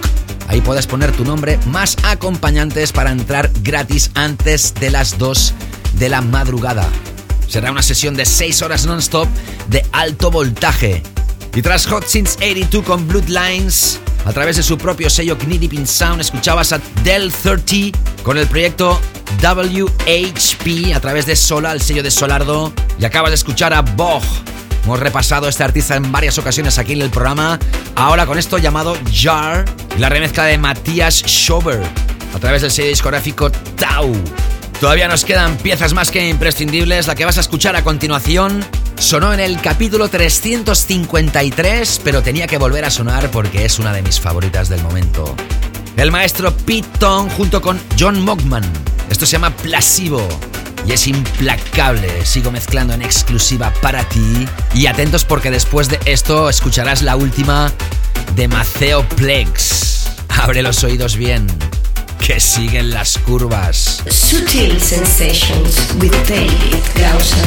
Ahí puedes poner tu nombre más acompañantes para entrar gratis antes de las 2 de la madrugada. Será una sesión de 6 horas non-stop de alto voltaje. Y tras Hot Since 82 con Bloodlines, a través de su propio sello Knee in Sound, escuchabas a Del 30 con el proyecto WHP a través de Sola, el sello de Solardo. Y acabas de escuchar a Bog. Hemos repasado este artista en varias ocasiones aquí en el programa. Ahora con esto llamado Jar la remezcla de Matías Schober a través del sello discográfico Tau. Todavía nos quedan piezas más que imprescindibles. La que vas a escuchar a continuación sonó en el capítulo 353, pero tenía que volver a sonar porque es una de mis favoritas del momento. El maestro Pete Tong junto con John Mogman. Esto se llama Plasivo y es implacable. Sigo mezclando en exclusiva para ti. Y atentos porque después de esto escucharás la última de Maceo Plex. Abre los oídos bien que siguen las curvas.
Sutil Sensations with David Gausa.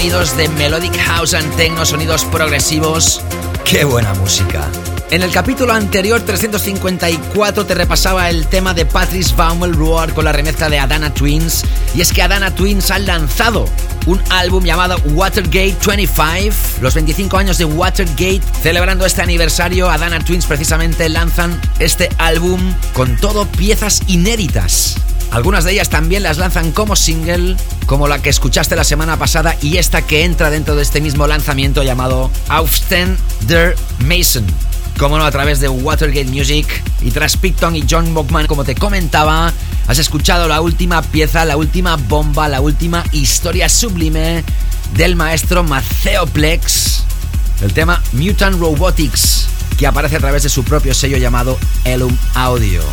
Sonidos de Melodic House and Techno, sonidos progresivos. ¡Qué buena música! En el capítulo anterior, 354, te repasaba el tema de Patrice Baumel Roar con la remezcla de Adana Twins. Y es que Adana Twins han lanzado un álbum llamado Watergate 25. Los 25 años de Watergate, celebrando este aniversario, Adana Twins precisamente lanzan este álbum con todo piezas inéditas. Algunas de ellas también las lanzan como single, como la que escuchaste la semana pasada y esta que entra dentro de este mismo lanzamiento llamado Aufstehen der Mason como no, a través de Watergate Music. Y tras Picton y John Bockman, como te comentaba, has escuchado la última pieza, la última bomba, la última historia sublime del maestro Plex el tema Mutant Robotics, que aparece a través de su propio sello llamado Elum Audio.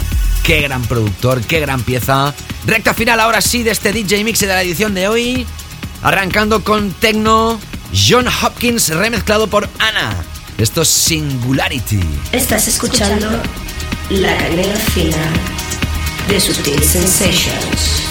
Qué gran productor, qué gran pieza. Recta final ahora sí de este DJ Mix de la edición de hoy. Arrancando con Tecno, John Hopkins remezclado por Ana. Esto es Singularity.
Estás escuchando la canela fina de Sutil Sensations.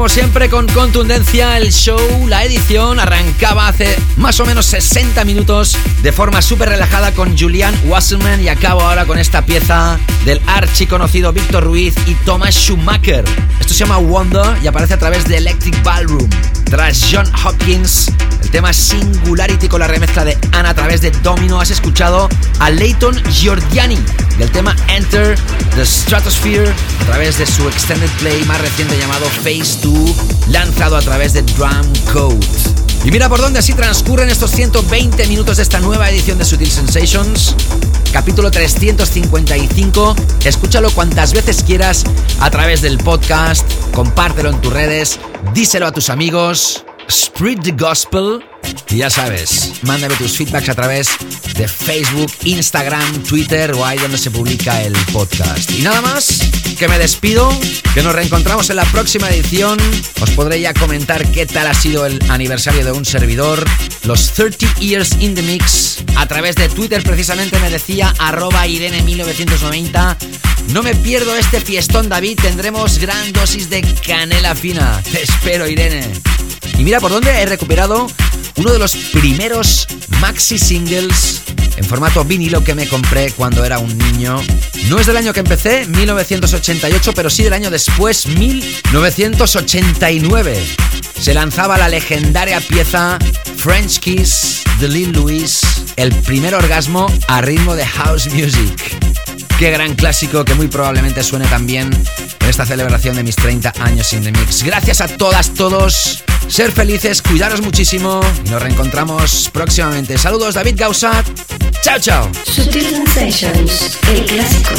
Como siempre con contundencia el show. La edición arrancaba hace más o menos 60 minutos de forma súper relajada con Julian Wasserman y acabo ahora con esta pieza del archi conocido Víctor Ruiz y Thomas Schumacher. Esto se llama Wonder y aparece a través de Electric Ballroom. Tras John Hopkins, tema Singularity con la remezcla de Ana a través de Domino, has escuchado a Leighton Giorgiani del tema Enter the Stratosphere a través de su extended play más reciente llamado Phase 2, lanzado a través de Drum Code. Y mira por dónde así transcurren estos 120 minutos de esta nueva edición de Sutil Sensations. Capítulo 355. Escúchalo cuantas veces quieras a través del podcast. Compártelo en tus redes. Díselo a tus amigos. Spread the Gospel. Y ya sabes, mándame tus feedbacks a través de Facebook, Instagram, Twitter o ahí donde se publica el podcast. Y nada más, que me despido, que nos reencontramos en la próxima edición. Os podré ya comentar qué tal ha sido el aniversario de un servidor, los 30 Years in the Mix. A través de Twitter precisamente me decía arroba Irene1990. No me pierdo este fiestón David, tendremos gran dosis de canela fina. Te espero Irene. Y mira por dónde he recuperado uno de los primeros maxi singles en formato vinilo que me compré cuando era un niño. No es del año que empecé, 1988, pero sí del año después, 1989. Se lanzaba la legendaria pieza French Kiss de Lil Louis, el primer orgasmo a ritmo de house music. Qué gran clásico que muy probablemente suene también en esta celebración de mis 30 años in the mix. Gracias a todas, todos. Ser felices, cuidaros muchísimo y nos reencontramos próximamente. Saludos, David Gausa. Chao, chao.
Sutil Sensations, el clásico.